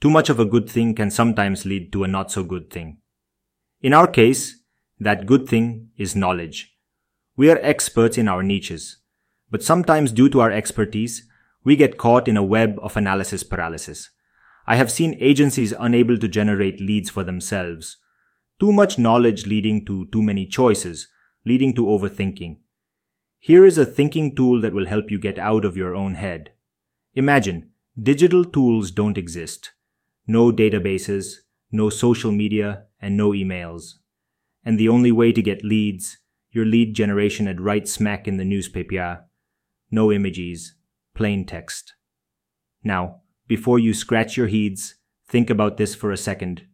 Too much of a good thing can sometimes lead to a not so good thing. In our case, that good thing is knowledge. We are experts in our niches, but sometimes due to our expertise, we get caught in a web of analysis paralysis. I have seen agencies unable to generate leads for themselves. Too much knowledge leading to too many choices, leading to overthinking. Here is a thinking tool that will help you get out of your own head. Imagine, digital tools don't exist. No databases, no social media, and no emails. And the only way to get leads, your lead generation at right smack in the newspaper. No images, plain text. Now, before you scratch your heads, think about this for a second.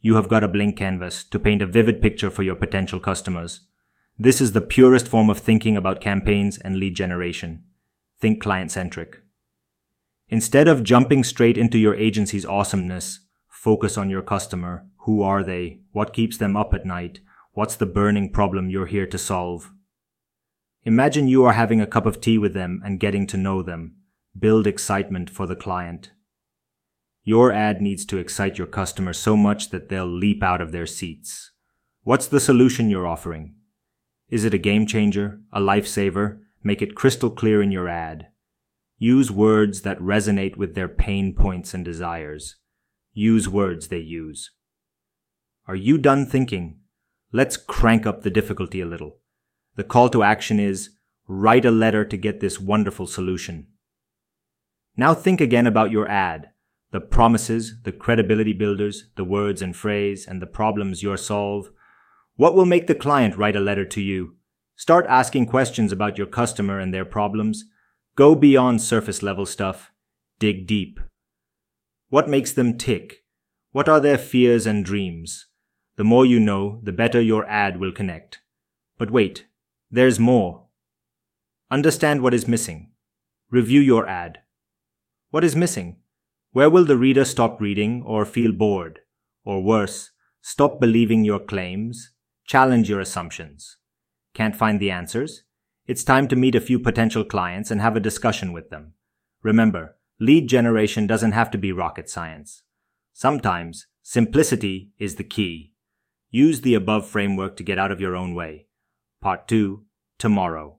You have got a blank canvas to paint a vivid picture for your potential customers. This is the purest form of thinking about campaigns and lead generation. Think client centric. Instead of jumping straight into your agency's awesomeness, focus on your customer. Who are they? What keeps them up at night? What's the burning problem you're here to solve? Imagine you are having a cup of tea with them and getting to know them. Build excitement for the client. Your ad needs to excite your customer so much that they'll leap out of their seats. What's the solution you're offering? Is it a game changer, a lifesaver? Make it crystal clear in your ad. Use words that resonate with their pain points and desires. Use words they use. Are you done thinking? Let's crank up the difficulty a little. The call to action is write a letter to get this wonderful solution. Now think again about your ad, the promises, the credibility builders, the words and phrase, and the problems you solve what will make the client write a letter to you? Start asking questions about your customer and their problems. Go beyond surface level stuff. Dig deep. What makes them tick? What are their fears and dreams? The more you know, the better your ad will connect. But wait, there's more. Understand what is missing. Review your ad. What is missing? Where will the reader stop reading or feel bored? Or worse, stop believing your claims Challenge your assumptions. Can't find the answers? It's time to meet a few potential clients and have a discussion with them. Remember, lead generation doesn't have to be rocket science. Sometimes, simplicity is the key. Use the above framework to get out of your own way. Part 2, tomorrow.